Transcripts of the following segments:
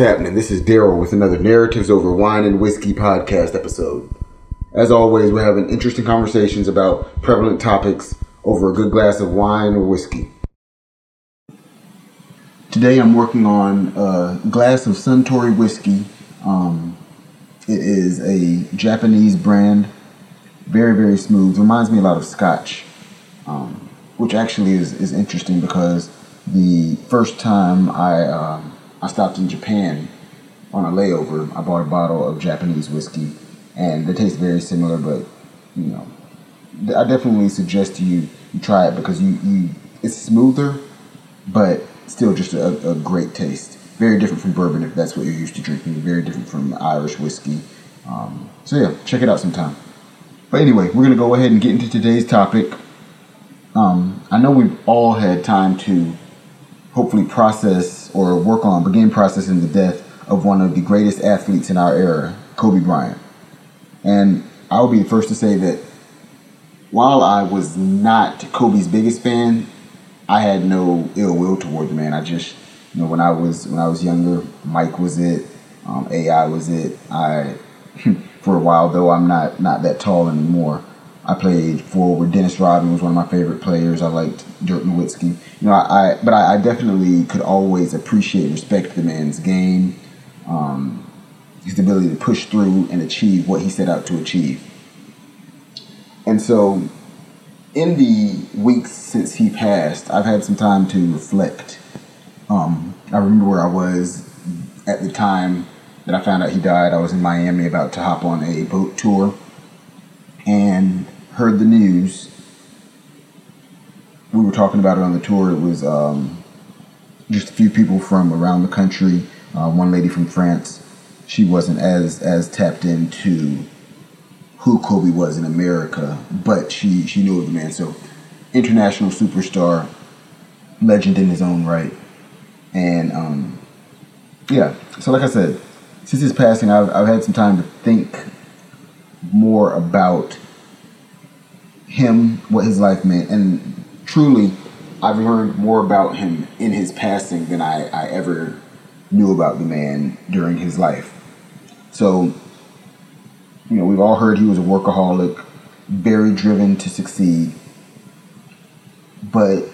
Happening? This is Daryl with another Narratives Over Wine and Whiskey podcast episode. As always, we're having interesting conversations about prevalent topics over a good glass of wine or whiskey. Today I'm working on a glass of Suntory whiskey. Um, it is a Japanese brand, very, very smooth. Reminds me a lot of scotch, um, which actually is, is interesting because the first time I, um, I stopped in Japan on a layover, I bought a bottle of Japanese whiskey, and they taste very similar, but you know, I definitely suggest you you try it because you, you it's smoother, but still just a, a great taste. Very different from bourbon if that's what you're used to drinking. Very different from Irish whiskey. Um, so yeah, check it out sometime. But anyway, we're gonna go ahead and get into today's topic. Um, I know we've all had time to hopefully process or work on, begin processing the death of one of the greatest athletes in our era, Kobe Bryant. And I will be the first to say that while I was not Kobe's biggest fan, I had no ill will toward the man. I just, you know, when I was when I was younger, Mike was it, um, AI was it. I, for a while though, I'm not not that tall anymore. I played forward. Dennis Rodman was one of my favorite players. I liked Dirk Nowitzki. You know, I, I but I, I, definitely could always appreciate and respect the man's game, um, his ability to push through and achieve what he set out to achieve. And so, in the weeks since he passed, I've had some time to reflect. Um, I remember where I was at the time that I found out he died. I was in Miami about to hop on a boat tour heard the news. We were talking about it on the tour. It was um, just a few people from around the country. Uh, one lady from France. She wasn't as as tapped into who Kobe was in America, but she she knew of the man. So international superstar, legend in his own right, and um, yeah. So like I said, since his passing, I've I've had some time to think more about him, what his life meant, and truly, I've learned more about him in his passing than I, I ever knew about the man during his life. So, you know, we've all heard he was a workaholic, very driven to succeed. But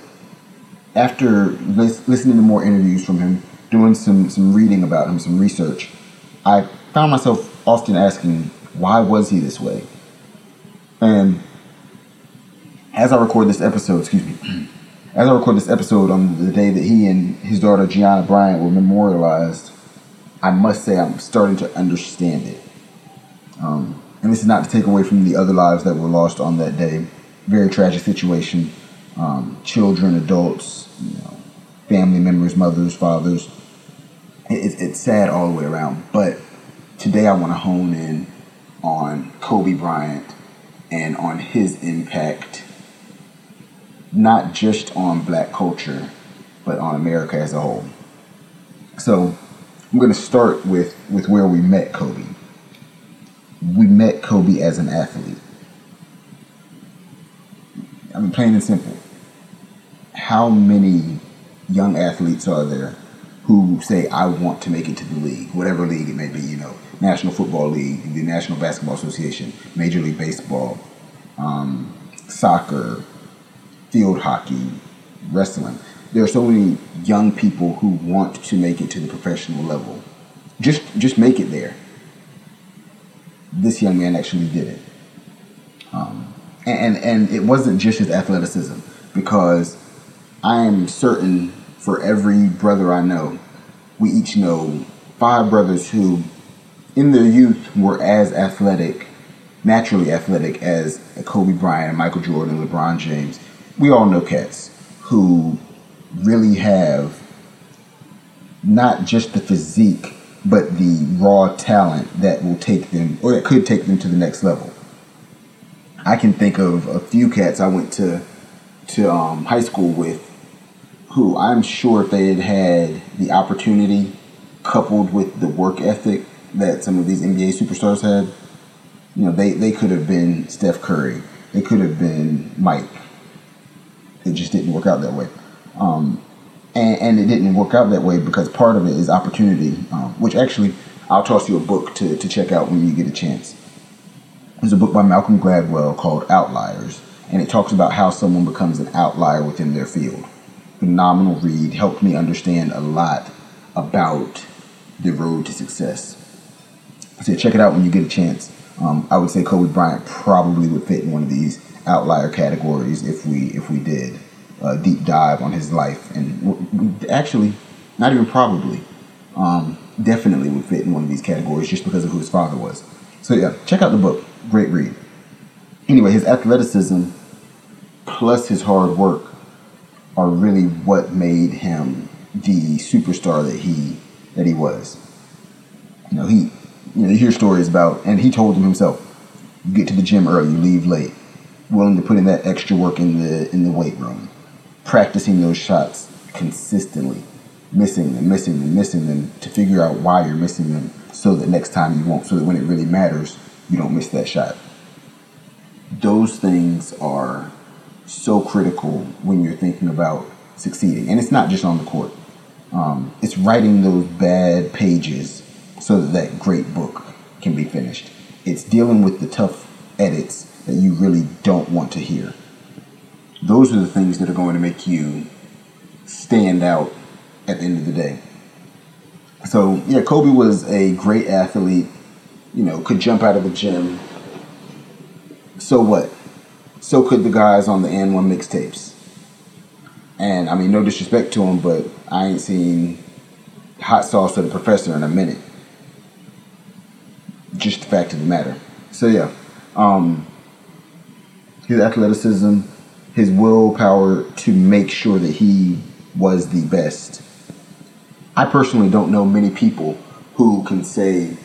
after lis- listening to more interviews from him, doing some, some reading about him, some research, I found myself often asking, why was he this way? And as I record this episode, excuse me, as I record this episode on the day that he and his daughter Gianna Bryant were memorialized, I must say I'm starting to understand it. Um, and this is not to take away from the other lives that were lost on that day. Very tragic situation. Um, children, adults, you know, family members, mothers, fathers. It, it's sad all the way around. But today I want to hone in on Kobe Bryant and on his impact not just on black culture, but on America as a whole. So I'm going to start with, with where we met Kobe. We met Kobe as an athlete. I mean, plain and simple. How many young athletes are there who say, I want to make it to the league, whatever league it may be, you know, National Football League, the National Basketball Association, Major League Baseball, um, soccer, field hockey, wrestling. There are so many young people who want to make it to the professional level. Just just make it there. This young man actually did it. Um, and, and it wasn't just his athleticism because I am certain for every brother I know, we each know five brothers who in their youth were as athletic, naturally athletic as Kobe Bryant, Michael Jordan, LeBron James, we all know cats who really have not just the physique, but the raw talent that will take them, or that could take them to the next level. I can think of a few cats I went to to um, high school with, who I'm sure if they had had the opportunity, coupled with the work ethic that some of these NBA superstars had, you know, they, they could have been Steph Curry, they could have been Mike, it just didn't work out that way. Um, and, and, it didn't work out that way because part of it is opportunity, um, which actually I'll toss you a book to, to check out when you get a chance. There's a book by Malcolm Gladwell called Outliers, and it talks about how someone becomes an outlier within their field. Phenomenal read, helped me understand a lot about the road to success. So check it out when you get a chance. Um, I would say Kobe Bryant probably would fit in one of these outlier categories if we if we did a deep dive on his life, and actually, not even probably, um, definitely would fit in one of these categories just because of who his father was. So yeah, check out the book. Great read. Anyway, his athleticism plus his hard work are really what made him the superstar that he that he was. You know, he you know, you hear stories about and he told them himself, you get to the gym early, you leave late, willing to put in that extra work in the in the weight room, practicing those shots consistently, missing them, missing them, missing them to figure out why you're missing them so that next time you won't, so that when it really matters, you don't miss that shot. Those things are so critical when you're thinking about succeeding. And it's not just on the court. Um, it's writing those bad pages so that that great book can be finished. It's dealing with the tough edits that you really don't want to hear. Those are the things that are going to make you stand out at the end of the day. So, yeah, Kobe was a great athlete, you know, could jump out of the gym. So what? So could the guys on the AND1 mixtapes. And I mean, no disrespect to him, but I ain't seen hot sauce to the professor in a minute. Just the fact of the matter. So yeah, um, his athleticism, his willpower to make sure that he was the best. I personally don't know many people who can say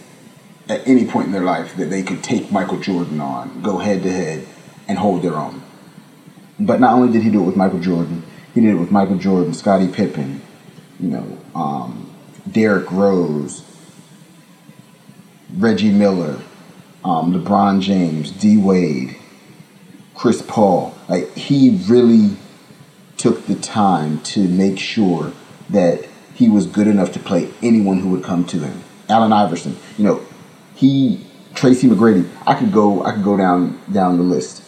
at any point in their life that they could take Michael Jordan on, go head to head, and hold their own. But not only did he do it with Michael Jordan, he did it with Michael Jordan, Scottie Pippen, you know, um, Derrick Rose, Reggie Miller, um, LeBron James, D Wade, Chris Paul. Like he really took the time to make sure that he was good enough to play anyone who would come to him. Allen Iverson, you know, he Tracy McGrady. I could go. I could go down down the list.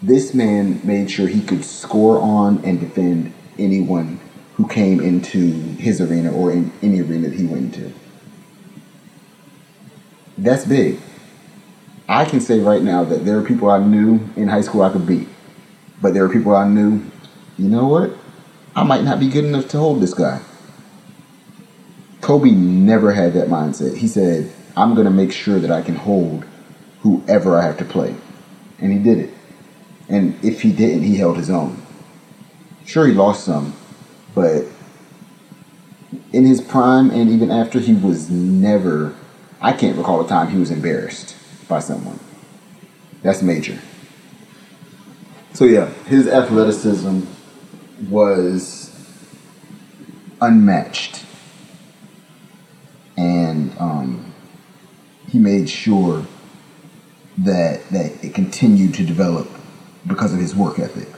This man made sure he could score on and defend anyone who came into his arena or in any arena that he went into. That's big. I can say right now that there are people I knew in high school I could beat, but there are people I knew, you know what? I might not be good enough to hold this guy. Kobe never had that mindset. He said, I'm going to make sure that I can hold whoever I have to play. And he did it. And if he didn't, he held his own. Sure, he lost some, but in his prime and even after, he was never, I can't recall a time he was embarrassed by someone. That's major. So, yeah, his athleticism was unmatched. And um, he made sure that, that it continued to develop because of his work ethic.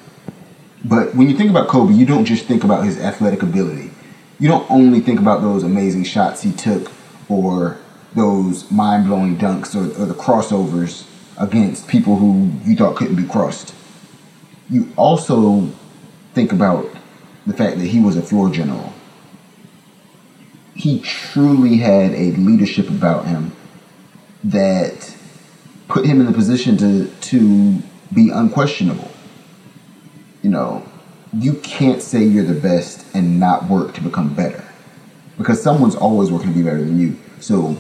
But when you think about Kobe, you don't just think about his athletic ability. You don't only think about those amazing shots he took or those mind blowing dunks or, or, the crossovers against people who you thought couldn't be crossed. You also think about the fact that he was a floor general. He truly had a leadership about him that put him in the position to to be unquestionable. You know, you can't say you're the best and not work to become better because someone's always working to be better than you. So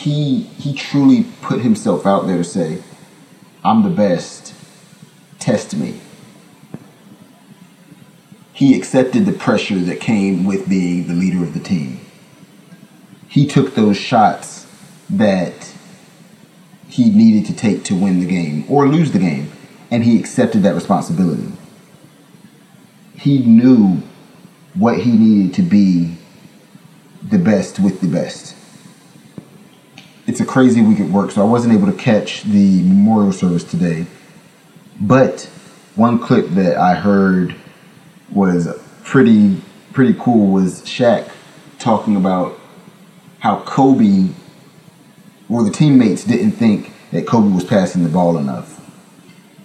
he he truly put himself out there to say, "I'm the best. Test me." He accepted the pressure that came with being the leader of the team. He took those shots that he needed to take to win the game or lose the game, and he accepted that responsibility. He knew what he needed to be the best with the best. It's a crazy week at work, so I wasn't able to catch the memorial service today. But one clip that I heard was pretty pretty cool was Shaq talking about how Kobe or the teammates didn't think that Kobe was passing the ball enough.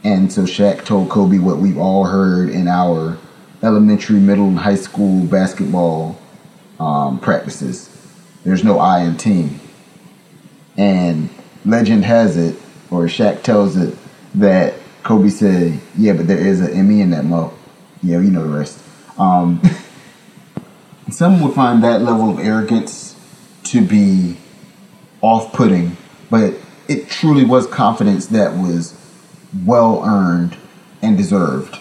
And so Shaq told Kobe what we've all heard in our elementary, middle, and high school basketball um, practices. There's no I in team. And legend has it, or Shaq tells it, that Kobe said, "Yeah, but there is an ME in that mo." Yeah, you know the rest. Um, some would find that level of arrogance to be off-putting, but it truly was confidence that was well earned and deserved.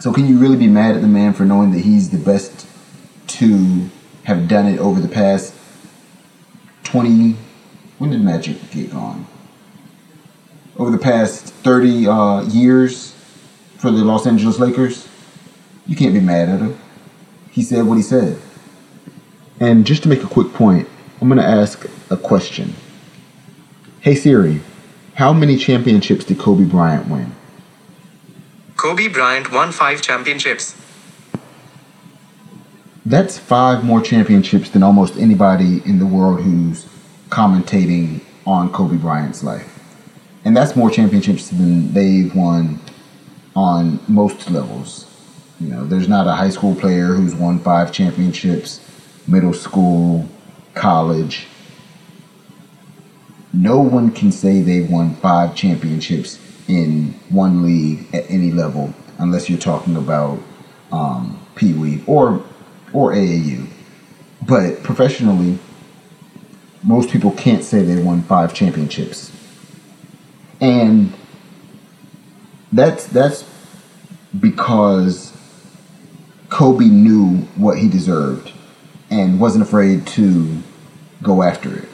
So, can you really be mad at the man for knowing that he's the best to have done it over the past 20? When did Magic get gone? over the past 30 uh, years for the Los Angeles Lakers, you can't be mad at him. He said what he said. And just to make a quick point, I'm going to ask a question. Hey Siri, how many championships did Kobe Bryant win? Kobe Bryant won five championships. That's five more championships than almost anybody in the world who's commentating on Kobe Bryant's life and that's more championships than they've won on most levels. You know, there's not a high school player who's won five championships, middle school, college. No one can say they've won five championships in one league at any level, unless you're talking about um, Pee Wee or or AAU. But professionally, most people can't say they won five championships and that's that's because Kobe knew what he deserved and wasn't afraid to go after it.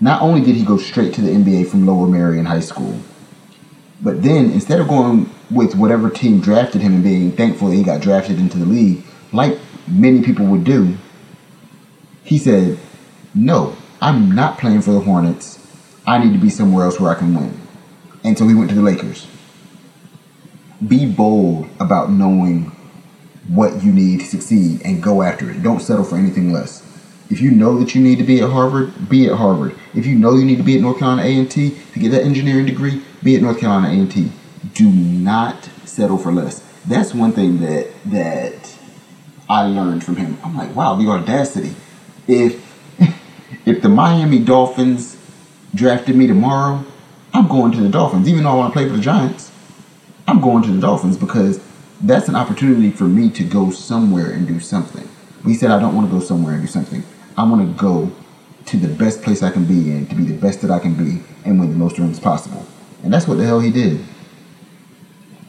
Not only did he go straight to the NBA from Lower Merion High School, but then instead of going with whatever team drafted him and being thankful that he got drafted into the league, like many people would do, he said, No, I'm not playing for the Hornets. I need to be somewhere else where I can win until he went to the Lakers. Be bold about knowing what you need to succeed and go after it. Don't settle for anything less. If you know that you need to be at Harvard, be at Harvard. If you know you need to be at North Carolina A&T to get that engineering degree, be at North Carolina A&T. Do not settle for less. That's one thing that that I learned from him. I'm like, wow, the audacity. If if the Miami Dolphins drafted me tomorrow, I'm going to the Dolphins. Even though I want to play for the Giants, I'm going to the Dolphins because that's an opportunity for me to go somewhere and do something. He said, I don't want to go somewhere and do something. I want to go to the best place I can be in, to be the best that I can be, and win the most rings possible. And that's what the hell he did.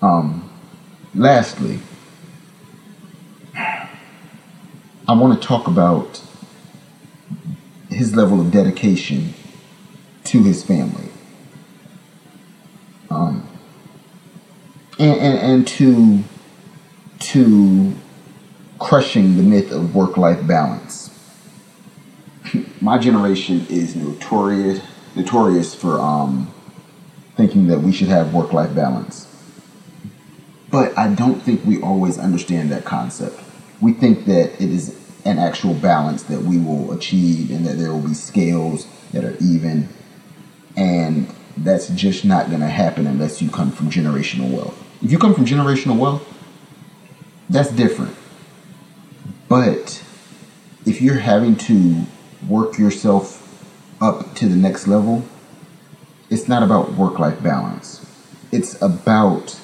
Um, lastly, I want to talk about his level of dedication to his family. Um, and, and, and to to crushing the myth of work life balance. My generation is notorious notorious for um, thinking that we should have work life balance. But I don't think we always understand that concept. We think that it is an actual balance that we will achieve and that there will be scales that are even. And that's just not going to happen unless you come from generational wealth. If you come from generational wealth, that's different. But if you're having to work yourself up to the next level, it's not about work life balance. It's about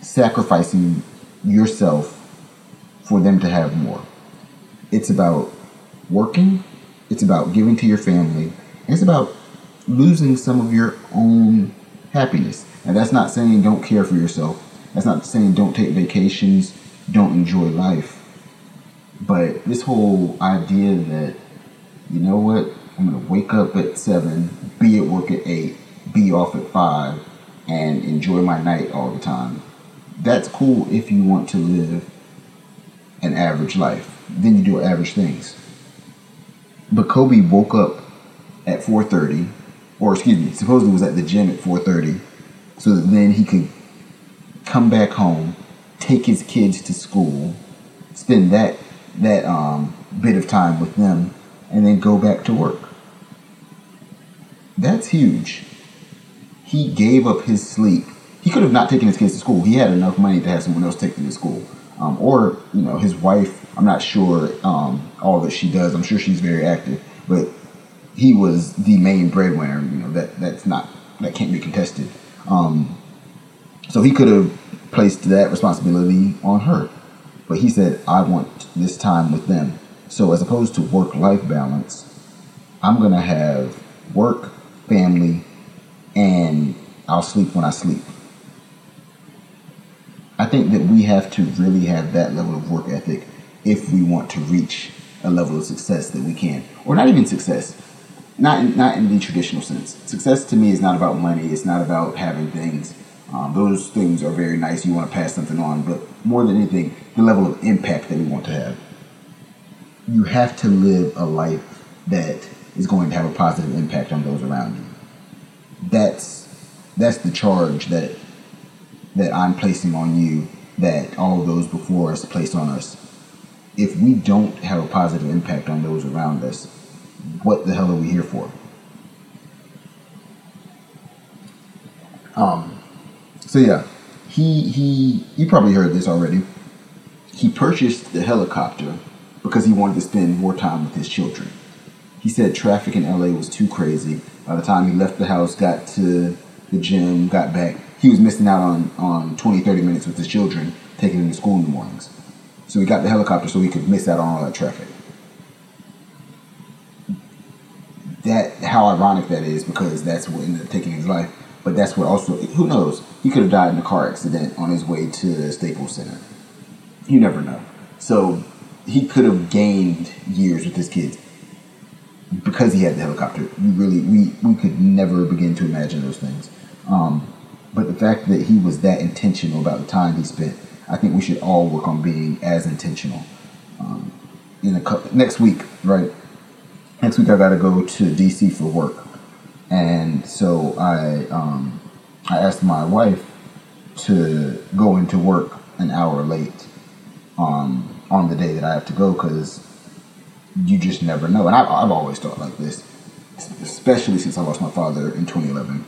sacrificing yourself for them to have more. It's about working, it's about giving to your family, it's about losing some of your own happiness. And that's not saying don't care for yourself. That's not saying don't take vacations, don't enjoy life. But this whole idea that, you know what, I'm going to wake up at 7, be at work at 8, be off at 5, and enjoy my night all the time. That's cool if you want to live an average life. Then you do average things. But Kobe woke up at 4:30 or excuse me, supposedly was at the gym at 4:30, so that then he could come back home, take his kids to school, spend that that um, bit of time with them, and then go back to work. That's huge. He gave up his sleep. He could have not taken his kids to school. He had enough money to have someone else take them to school, um, or you know his wife. I'm not sure um, all that she does. I'm sure she's very active, but he was the main breadwinner. You know that that's not that can't be contested. Um, so he could have placed that responsibility on her, but he said, "I want this time with them." So as opposed to work-life balance, I'm gonna have work, family, and I'll sleep when I sleep. I think that we have to really have that level of work ethic if we want to reach a level of success that we can, or not even success, not in, not in the traditional sense. Success to me is not about money. It's not about having things. Um, those things are very nice. You want to pass something on, but more than anything, the level of impact that we want to have. You have to live a life that is going to have a positive impact on those around you. That's that's the charge that that I'm placing on you. That all those before us placed on us. If we don't have a positive impact on those around us, what the hell are we here for? Um, so yeah, he he you probably heard this already. He purchased the helicopter because he wanted to spend more time with his children. He said traffic in LA was too crazy. By the time he left the house, got to the gym, got back, he was missing out on, on 20, 30 minutes with his children, taking them to school in the mornings. So he got the helicopter so he could miss out on all that traffic. that how ironic that is because that's what ended up taking his life. But that's what also who knows he could have died in a car accident on his way to Staples Center. You never know. So he could have gained years with his kids because he had the helicopter. We really we we could never begin to imagine those things. Um, but the fact that he was that intentional about the time he spent, I think we should all work on being as intentional. Um, in a couple, next week, right? next week I got to go to DC for work, and so I um, I asked my wife to go into work an hour late um, on the day that I have to go because you just never know. And I've, I've always thought like this, especially since I lost my father in 2011.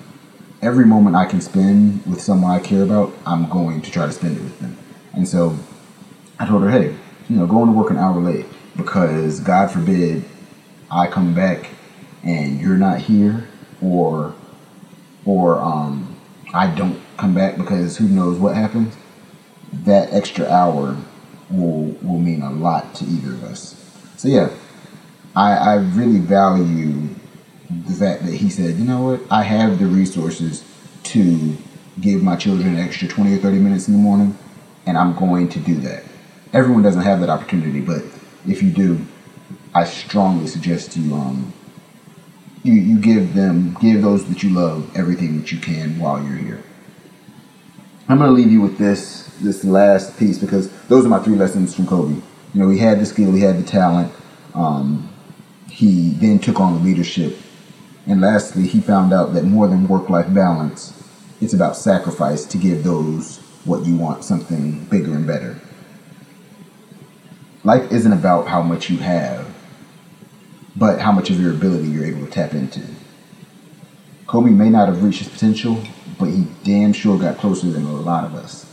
Every moment I can spend with someone I care about, I'm going to try to spend it with them. And so I told her, hey, you know, going to work an hour late because God forbid I come back and you're not here, or or um, I don't come back because who knows what happens, that extra hour will will mean a lot to either of us. So yeah, I, I really value the fact that he said, you know what, I have the resources to give my children an extra 20 or 30 minutes in the morning, and I'm going to do that. Everyone doesn't have that opportunity, but if you do, I strongly suggest you um you you give them give those that you love everything that you can while you're here. I'm gonna leave you with this this last piece because those are my three lessons from Kobe. You know, he had the skill, he had the talent. Um, he then took on the leadership, and lastly, he found out that more than work-life balance, it's about sacrifice to give those what you want, something bigger and better. Life isn't about how much you have but how much of your ability you're able to tap into. Kobe may not have reached his potential, but he damn sure got closer than a lot of us.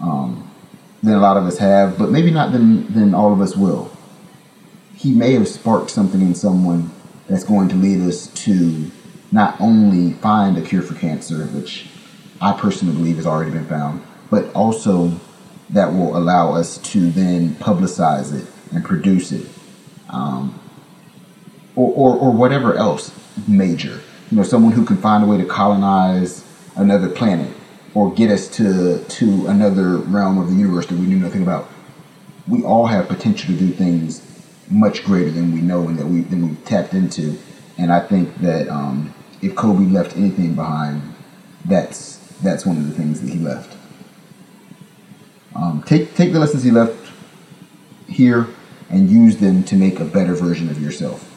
Um, than a lot of us have, but maybe not than, than all of us will. He may have sparked something in someone that's going to lead us to not only find a cure for cancer, which I personally believe has already been found, but also that will allow us to then publicize it and produce it. Um, or, or, or whatever else major. You know, someone who can find a way to colonize another planet or get us to to another realm of the universe that we knew nothing about. We all have potential to do things much greater than we know and that we than we've tapped into. And I think that um, if Kobe left anything behind, that's that's one of the things that he left. Um, take take the lessons he left here and use them to make a better version of yourself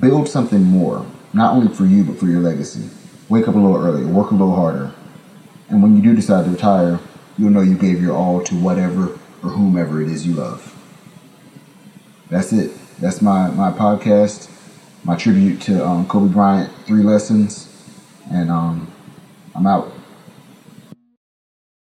build something more, not only for you, but for your legacy. Wake up a little earlier, work a little harder. And when you do decide to retire, you'll know you gave your all to whatever or whomever it is you love. that's it. That's my my podcast, my tribute to um, Kobe Bryant, three lessons, and um, I'm out.